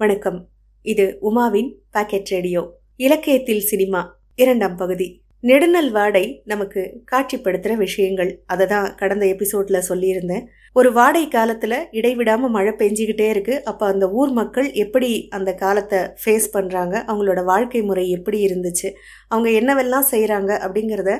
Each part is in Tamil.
வணக்கம். இது உமாவின் பாக்கெட் ரேடியோ. இலக்கியத்தில் சினிமா இரண்டாம் பகுதி. நெடுநல் வாடை நமக்கு காட்சிப்படுத்துகிற விஷயங்கள். அதை தான் கடந்த எபிசோட்ல சொல்லியிருந்தேன். ஒரு வாடை காலத்தில் இடைவிடாமல் மழை பெஞ்சிக்கிட்டே இருக்கு. அப்போ அந்த ஊர் மக்கள் எப்படி அந்த காலத்தை ஃபேஸ் பண்ணுறாங்க அவங்களோட வாழ்க்கை முறை எப்படி இருந்துச்சு? அவங்க என்னவெல்லாம் செய்கிறாங்க அப்படிங்கிறத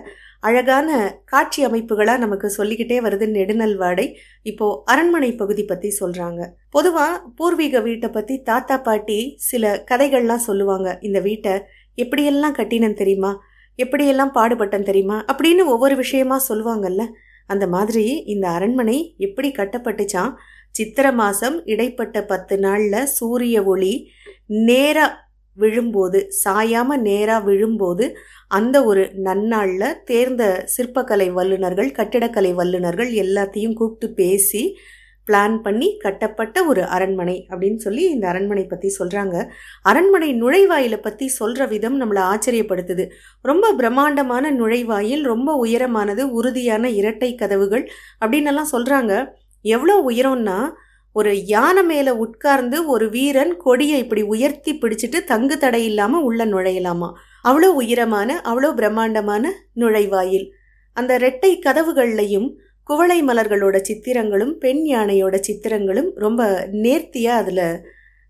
அழகான காட்சி அமைப்புகளாக நமக்கு சொல்லிக்கிட்டே வருது நெடுநல்வாடை. இப்போ அரண்மனை பகுதி பற்றி சொல்கிறாங்க பொதுவாக பூர்வீக வீட்டை பற்றி தாத்தா பாட்டி சில கதைகள்லாம் சொல்லுவாங்க. இந்த வீட்டை எப்படியெல்லாம் கட்டினன் தெரியுமா? எப்படியெல்லாம் பாடுபட்டன் தெரியுமா? அப்படின்னு ஒவ்வொரு விஷயமா சொல்லுவாங்கல்ல. அந்த மாதிரி இந்த அரண்மனை எப்படி கட்டப்பட்டுச்சான் சித்திர மாதம் இடைப்பட்ட பத்து நாளில் சூரிய ஒளி நேராக விழும்போது சாயாமல் நேராக விழும்போது அந்த ஒரு நன்னாளில் தேர்ந்த சிற்பக்கலை வல்லுநர்கள் கட்டிடக்கலை வல்லுநர்கள் எல்லாத்தையும் கூப்பிட்டு பேசி பிளான் பண்ணி கட்டப்பட்ட ஒரு அரண்மனை அப்படின்னு சொல்லி இந்த அரண்மனை பற்றி சொல்கிறாங்க அரண்மனை நுழைவாயிலை பற்றி சொல்கிற விதம் நம்மளை ஆச்சரியப்படுத்துது. ரொம்ப பிரம்மாண்டமான நுழைவாயில் ரொம்ப உயரமானது உறுதியான இரட்டை கதவுகள் அப்படின்னெல்லாம் சொல்கிறாங்க எவ்வளோ உயரம்னா ஒரு யானை மேலே உட்கார்ந்து ஒரு வீரன் கொடியை இப்படி உயர்த்தி பிடிச்சிட்டு தங்கு தடை இல்லாமல் உள்ள நுழையலாமா? அவ்வளோ உயரமான அவ்வளோ பிரம்மாண்டமான நுழைவாயில். அந்த ரெட்டை கதவுகள்லையும் குவளை மலர்களோட சித்திரங்களும் பெண் யானையோட சித்திரங்களும் ரொம்ப நேர்த்தியாக அதில்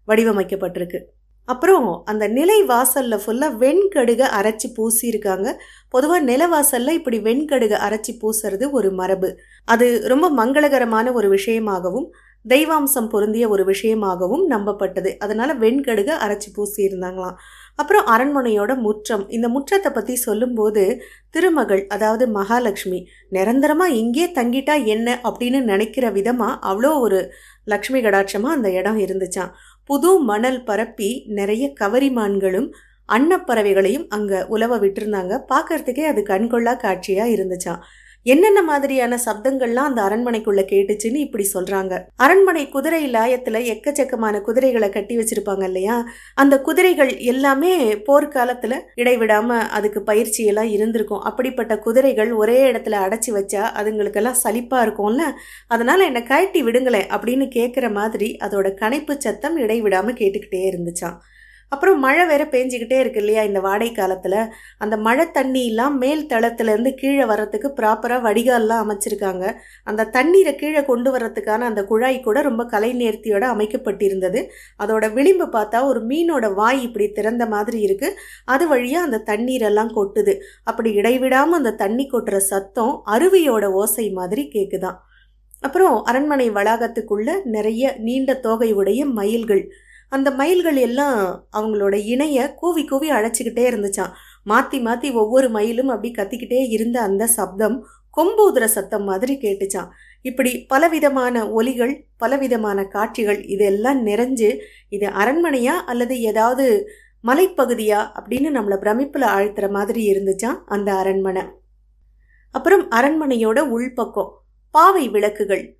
வடிவமைக்கப்பட்டிருக்கு. அப்புறம் அந்த நிலை வாசலில் ஃபுல்லாக வெண்கடுகை அரைச்சி பூசியிருக்காங்க. பொதுவாக நிலவாசலில் இப்படி வெண்கடுகை அரைச்சி பூசுறது ஒரு மரபு. அது ரொம்ப மங்களகரமான ஒரு விஷயமாகவும் தெய்வாம்சம் பொருந்திய ஒரு விஷயமாகவும் நம்பப்பட்டது. அதனால் வெண்கடுகு அரைச்சி பூசியிருந்தாங்களாம். அப்புறம் அரண்மனையோட முற்றம். இந்த முற்றத்தை பற்றி சொல்லும்போது திருமகள் அதாவது மகாலட்சுமி நிரந்தரமாக இங்கே தங்கிட்டா என்ன அப்படின்னு நினைக்கிற விதமாக அவ்வளோ ஒரு லக்ஷ்மி கடாட்சமாக அந்த இடம் இருந்துச்சான் புது மணல் பரப்பி நிறைய கவரிமான்களும் அன்னப்பறவைகளையும் அங்கே உலவ விட்டுருந்தாங்க. பார்க்கறதுக்கே அது கண்கொள்ளா காட்சியாக இருந்துச்சான் என்னென்ன மாதிரியான சப்தங்கள்லாம் அந்த அரண்மனைக்குள்ள கேட்டுச்சுன்னு இப்படி சொல்றாங்க. அரண்மனை குதிரை லாயத்துல எக்கச்சக்கமான குதிரைகளை கட்டி வச்சிருப்பாங்க இல்லையா? அந்த குதிரைகள் எல்லாமே போர்க்காலத்துல இடைவிடாம அதுக்கு பயிற்சி எல்லாம் இருந்திருக்கும். அப்படிப்பட்ட குதிரைகள் ஒரே இடத்துல அடைச்சி வச்சா அதுங்களுக்கெல்லாம் சலிப்பா இருக்கும்ல? அதனால என்னை கழட்டி விடுங்களேன் அப்படின்னு கேட்குற மாதிரி அதோட கணைப்பு சத்தம் இடைவிடாம கேட்டுக்கிட்டே இருந்துச்சான் அப்புறம் மழை வேற பேஞ்சிக்கிட்டே இருக்கு இல்லையா இந்த வாடை காலத்தில்? அந்த மழை தண்ணியெல்லாம் மேல் தளத்துலேருந்து கீழே வர்றதுக்கு ப்ராப்பராக வடிகால்லாம் அமைச்சிருக்காங்க. அந்த தண்ணீரை கீழே கொண்டு வர்றதுக்கான அந்த குழாய் கூட ரொம்ப கலை நேர்த்தியோட அமைக்கப்பட்டிருந்தது. அதோட விளிம்பு பார்த்தா ஒரு மீனோட வாய் இப்படி திறந்த மாதிரி இருக்குது அது வழியாக அந்த தண்ணீரெல்லாம் கொட்டுது. அப்படி இடைவிடாமல் அந்த தண்ணி கொட்டுற சத்தம் அருவியோட ஓசை மாதிரி கேட்குதான் அப்புறம் அரண்மனை வளாகத்துக்குள்ள நிறைய நீண்ட தோகை உடைய மயில்கள். அந்த மயில்கள் எல்லாம் அவங்களோட இணைய கூவி கூவி அழைச்சிக்கிட்டே இருந்துச்சான் மாற்றி மாற்றி ஒவ்வொரு மயிலும் அப்படி கத்திக்கிட்டே இருந்த அந்த சப்தம் கொம்பூதுர சத்தம் மாதிரி கேட்டுச்சான் இப்படி பலவிதமான ஒலிகள் பலவிதமான காட்சிகள் இதெல்லாம் நிறைஞ்சு இது அரண்மனையா அல்லது ஏதாவது மலைப்பகுதியா அப்படின்னு நம்மளை பிரமிப்பில் ஆழ்த்துற மாதிரி இருந்துச்சான் அந்த அரண்மனை. அப்புறம் அரண்மனையோட உள்பக்கம் பாவை விளக்குகள்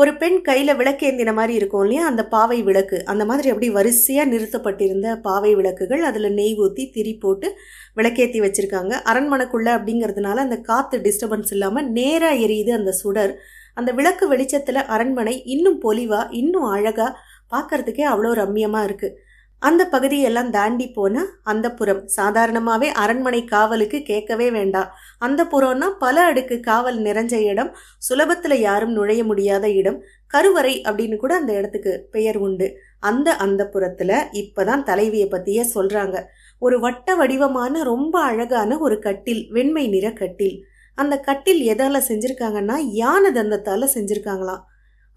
ஒரு பெண் கையில் விளக்கேந்தின மாதிரி இருக்கும் இல்லையா? அந்த பாவை விளக்கு. அந்த மாதிரி அப்படி வரிசையாக நிறுத்தப்பட்டிருந்த பாவை விளக்குகள் அதில் நெய் ஊற்றி திரி போட்டு விளக்கேற்றி வச்சுருக்காங்க. அரண்மனைக்குள்ளே அப்படிங்கிறதுனால அந்த காற்று டிஸ்டர்பன்ஸ் இல்லாமல் நேராக எரியுது அந்த சுடர். அந்த விளக்கு வெளிச்சத்தில் அரண்மனை இன்னும் பொலிவாக இன்னும் அழகாக பார்க்கறதுக்கே அவ்வளோ ரம்மியமாக இருக்குது அந்த பகுதியெல்லாம் தாண்டி போன அந்த புறம். சாதாரணமாகவே அரண்மனை காவலுக்கு கேட்கவே வேண்டாம் அந்த புறம்னா பல அடுக்கு காவல் நிறைஞ்ச இடம். சுலபத்தில் யாரும் நுழைய முடியாத இடம். கருவறை அப்படின்னு கூட அந்த இடத்துக்கு பெயர் உண்டு. அந்த அந்த புறத்தில் இப்போதான் தலைவியை பற்றியே சொல்கிறாங்க ஒரு வட்ட வடிவமான ரொம்ப அழகான ஒரு கட்டில் வெண்மை நிற கட்டில். அந்த கட்டில் எதால் செஞ்சுருக்காங்கன்னா யானை தந்தத்தால் செஞ்சுருக்காங்களாம்.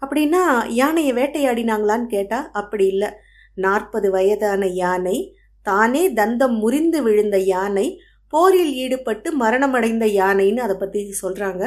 அப்படின்னா யானையை வேட்டையாடினாங்களான்னு கேட்டால் அப்படி இல்லை. நாற்பது வயதான யானை தானே தந்தம் முறிந்து விழுந்த யானை போரில் ஈடுபட்டு மரணமடைந்த யானைன்னு அதை பற்றி சொல்கிறாங்க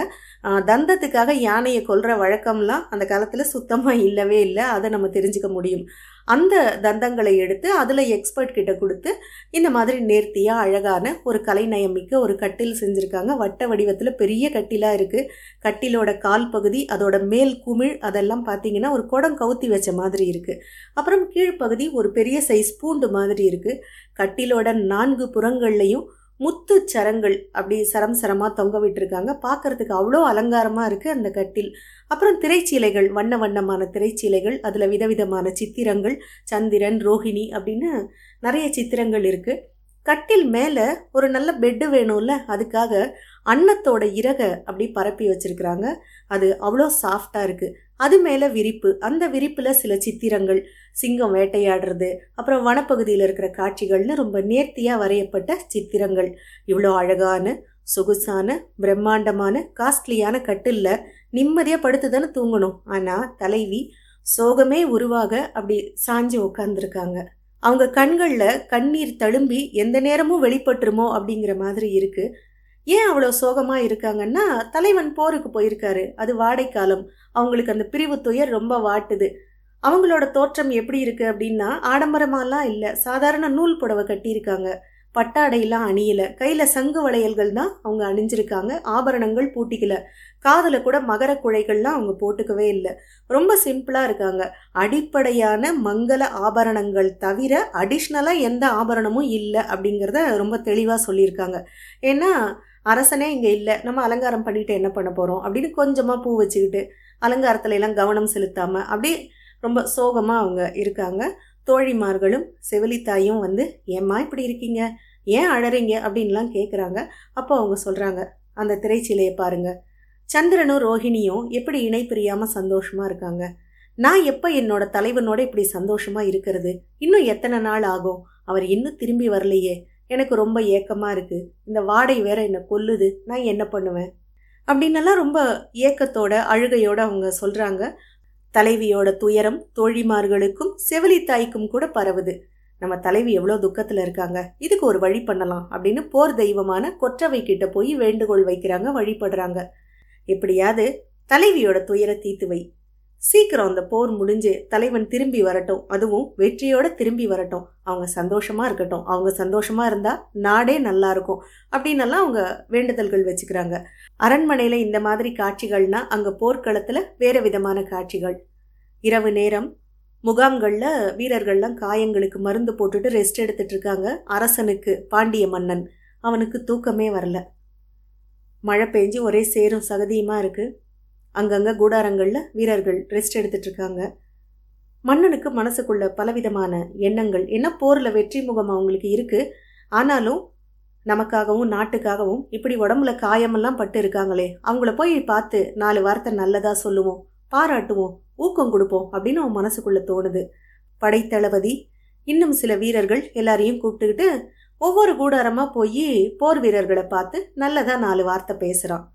தந்தத்துக்காக யானையை கொல்ற வழக்கம்லாம் அந்த காலத்தில் சுத்தமாக இல்லவே இல்லை. அதை நம்ம தெரிஞ்சுக்க முடியும். அந்த தந்தங்களை எடுத்து அதில் எக்ஸ்பர்ட் கிட்ட கொடுத்து இந்த மாதிரி நேர்த்தியாக அழகான ஒரு கலைநயம் மிக்க ஒரு கட்டில் செஞ்சுருக்காங்க. வட்ட வடிவத்தில் பெரிய கட்டிலாக இருக்குது கட்டிலோட கால் பகுதி அதோட மேல் குமிழ் அதெல்லாம் பார்த்தீங்கன்னா ஒரு குடம் கவுத்தி வச்ச மாதிரி இருக்குது அப்புறம் கீழ்ப்பகுதி ஒரு பெரிய சைஸ் பூண்டு மாதிரி இருக்குது கட்டிலோட நான்கு புறங்கள்லையும் முத்து சரங்கள் அப்படி சரம் சரமாக தொங்க விட்டுருக்காங்க. பார்க்கறதுக்கு அவ்வளோ அலங்காரமாக இருக்குது அந்த கட்டில். அப்புறம் திரைச்சீலைகள் வண்ண வண்ணமான திரைச்சீலைகள் அதில் விதவிதமான சித்திரங்கள் சந்திரன் ரோஹிணி அப்படின்னு நிறைய சித்திரங்கள் இருக்குது கட்டில் மேலே ஒரு நல்ல பெட்டு வேணும்ல அதுக்காக அன்னத்தோட இறகை அப்படி பரப்பி வச்சுருக்குறாங்க. அது அவ்வளோ சாஃப்டாக இருக்குது அது மேலே விரிப்பு. அந்த விரிப்பில் சில சித்திரங்கள் சிங்கம் வேட்டையாடுறது அப்புறம் வனப்பகுதியில் இருக்கிற காட்சிகள்னு ரொம்ப நேர்த்தியாக வரையப்பட்ட சித்திரங்கள். இவ்வளோ அழகான சொகுசான பிரம்மாண்டமான காஸ்ட்லியான கட்டில்ல நிம்மதியாக படுத்து தானே தூங்கணும். ஆனால் தலைவி சோகமே உருவாக அப்படி சாஞ்சு உட்காந்துருக்காங்க அவங்க கண்களில் கண்ணீர் தழும்பி எந்த நேரமும் வெளிப்பட்டுருமோ அப்படிங்கிற மாதிரி இருக்குது ஏன் அவ்வளோ சோகமாக இருக்காங்கன்னா தலைவன் போருக்கு போயிருக்காரு. அது வாடைக்காலம். அவங்களுக்கு அந்த பிரிவு துயர் ரொம்ப வாட்டுது. அவங்களோட தோற்றம் எப்படி இருக்குது அப்படின்னா ஆடம்பரமாலாம் இல்லை. சாதாரண நூல் புடவை கட்டியிருக்காங்க. பட்டாடையெல்லாம் அணியலை. கையில் சங்கு வளையல்கள் தான் அவங்க அணிஞ்சிருக்காங்க. ஆபரணங்கள் பூட்டிக்கல. காதில் கூட மகர குழைகள்லாம் அவங்க போட்டுக்கவே இல்லை. ரொம்ப சிம்பிளாக இருக்காங்க. அடிப்படையான மங்கள ஆபரணங்கள் தவிர அடிஷ்னலாக எந்த ஆபரணமும் இல்லை அப்படிங்கிறத ரொம்ப தெளிவாக சொல்லியிருக்காங்க. ஏன்னா அரசனே இங்கே இல்லை. நம்ம அலங்காரம் பண்ணிட்டு என்ன பண்ண போகிறோம் அப்படின்னு கொஞ்சமாக பூ வச்சுக்கிட்டு அலங்காரத்துல எல்லாம் கவனம் செலுத்தாமல் அப்படியே ரொம்ப சோகமாக அவங்க இருக்காங்க. தோழிமார்களும் செவிலித்தாயும் வந்து ஏம்மா இப்படி இருக்கீங்க? ஏன் அழறீங்க? அப்படின்லாம் கேட்குறாங்க அப்போ அவங்க சொல்கிறாங்க அந்த திரைச்சிலையை பாருங்கள் சந்திரனும் ரோஹிணியும் எப்படி இணை பிரியாமல் சந்தோஷமாக இருக்காங்க? நான் எப்போ என்னோட தலைவனோட இப்படி சந்தோஷமாக இருக்கிறது? இன்னும் எத்தனை நாள் ஆகும்? அவர் இன்னும் திரும்பி வரலையே. எனக்கு ரொம்ப ஏக்கமாக இருக்குது இந்த வாடை வேற என்னை கொல்லுது. நான் என்ன பண்ணுவேன்? அப்படின்னெல்லாம் ரொம்ப ஏக்கத்தோட அழுகையோட அவங்க சொல்கிறாங்க தலைவியோட துயரம் தோழிமார்களுக்கும் செவிலித்தாய்க்கும் கூட பரவுது. நம்ம தலைவி எவ்வளோ துக்கத்தில் இருக்காங்க. இதுக்கு ஒரு வழி பண்ணலாம் அப்படின்னு போர் தெய்வமான கொற்றவை கிட்ட போய் வேண்டுகோள் வைக்கிறாங்க வழிபடுறாங்க. எப்படியாவது தலைவியோட துயர தீத்துவை சீக்கிரம் அந்த போர் முடிஞ்சு தலைவன் திரும்பி வரட்டும். அதுவும் வெற்றியோட திரும்பி வரட்டும். அவங்க சந்தோஷமா இருக்கட்டும். அவங்க சந்தோஷமா இருந்தா நாடே நல்லா இருக்கும். அப்படின்னெல்லாம் அவங்க வேண்டுதல்கள் வச்சுக்கிறாங்க. அரண்மனையில இந்த மாதிரி காட்சிகள்னா அங்க போர்க்களத்துல வேற விதமான காட்சிகள். இரவு நேரம் முகாம்களில் வீரர்கள்லாம் காயங்களுக்கு மருந்து போட்டுட்டு ரெஸ்ட் எடுத்துட்டு இருக்காங்க. அரசனுக்கு பாண்டிய மன்னன். அவனுக்கு தூக்கமே வரல. மழை பெஞ்சு ஒரே சேரும் சகதியுமா இருக்குது அங்கங்கே கூடாரங்களில் வீரர்கள் ரெஸ்ட் எடுத்துட்டு இருக்காங்க மன்னனுக்கு மனசுக்குள்ள பலவிதமான எண்ணங்கள் என்ன போரில் வெற்றி முகம் அவங்களுக்கு இருக்குது ஆனாலும் நமக்காகவும் நாட்டுக்காகவும் இப்படி உடம்புல காயமெல்லாம் பட்டு இருக்காங்களே அவங்கள போய் பார்த்து நாலு வார்த்தை நல்லதாக சொல்லுவோம் பாராட்டுவோம் ஊக்கம் கொடுப்போம் அப்படின்னு அவன் மனசுக்குள்ளே தோணுது. படைத்தளபதி இன்னும் சில வீரர்கள் எல்லாரையும் கூப்பிட்டுக்கிட்டு ஒவ்வொரு கூடாரமாக போய் போர் வீரர்களை பார்த்து நல்லதாக நாலு வார்த்தை பேசுகிறான்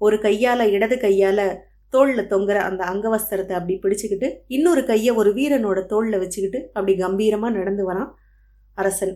ஒரு கையால் இடது கையால் தோளில் தொங்குற அந்த அங்கவஸ்திரத்தை அப்படி பிடிச்சிக்கிட்டு இன்னொரு கையை ஒரு வீரனோட தோளில் வச்சுக்கிட்டு அப்படி கம்பீரமாக நடந்து வரான் அரசன்.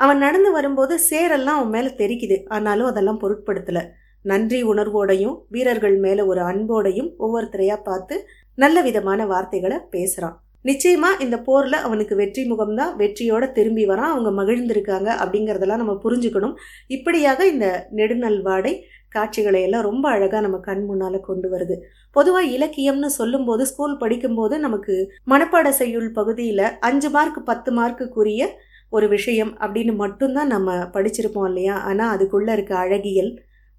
அவன் நடந்து வரும்போது சேரெல்லாம் அவன் மேலே தெரிக்குது. ஆனாலும் அதெல்லாம் பொருட்படுத்தலை. நன்றி உணர்வோடையும் வீரர்கள் மேலே ஒரு அன்போடையும் ஒவ்வொருத்தரையாக பார்த்து நல்ல விதமான வார்த்தைகளை பேசுகிறான் நிச்சயமா இந்த போரில் அவனுக்கு வெற்றி முகம்தான் வெற்றியோட திரும்பி வரான். அவங்க மகிழ்ந்திருக்காங்க அப்படிங்கிறதெல்லாம் நம்ம புரிஞ்சுக்கணும். இப்படியாக இந்த நெடுநல்வாடை காட்சிகளை எல்லாம் ரொம்ப அழகாக நம்ம கண் முன்னால் கொண்டு வருது. பொதுவாக இலக்கியம்னு சொல்லும்போது ஸ்கூல் படிக்கும்போது நமக்கு மனப்பாட செய்யுள் பகுதியில் அஞ்சு மார்க் பத்து மார்க்குக்குரிய ஒரு விஷயம் அப்படின்னு மட்டும்தான் நம்ம படிச்சிருப்போம் இல்லையா? ஆனால் அதுக்குள்ளே இருக்க அழகியல்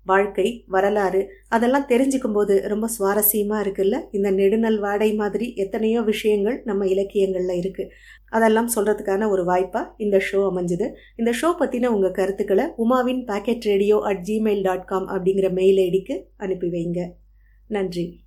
வாழ்க்கை வரலாறு அதெல்லாம் தெரிஞ்சுக்கும் போது ரொம்ப சுவாரஸ்யமாக இருக்குல்ல? இந்த நெடுநல் வாடை மாதிரி எத்தனையோ விஷயங்கள் நம்ம இலக்கியங்களில் இருக்குது அதெல்லாம் சொல்கிறதுக்கான ஒரு வாய்ப்பாக இந்த ஷோ அமைஞ்சுது. இந்த ஷோ பற்றின உங்கள் கருத்துக்களை உமாவின் packet radio at gmail dot com அப்படிங்கிற மெயில் ஐடிக்கு அனுப்பி வைங்க. நன்றி.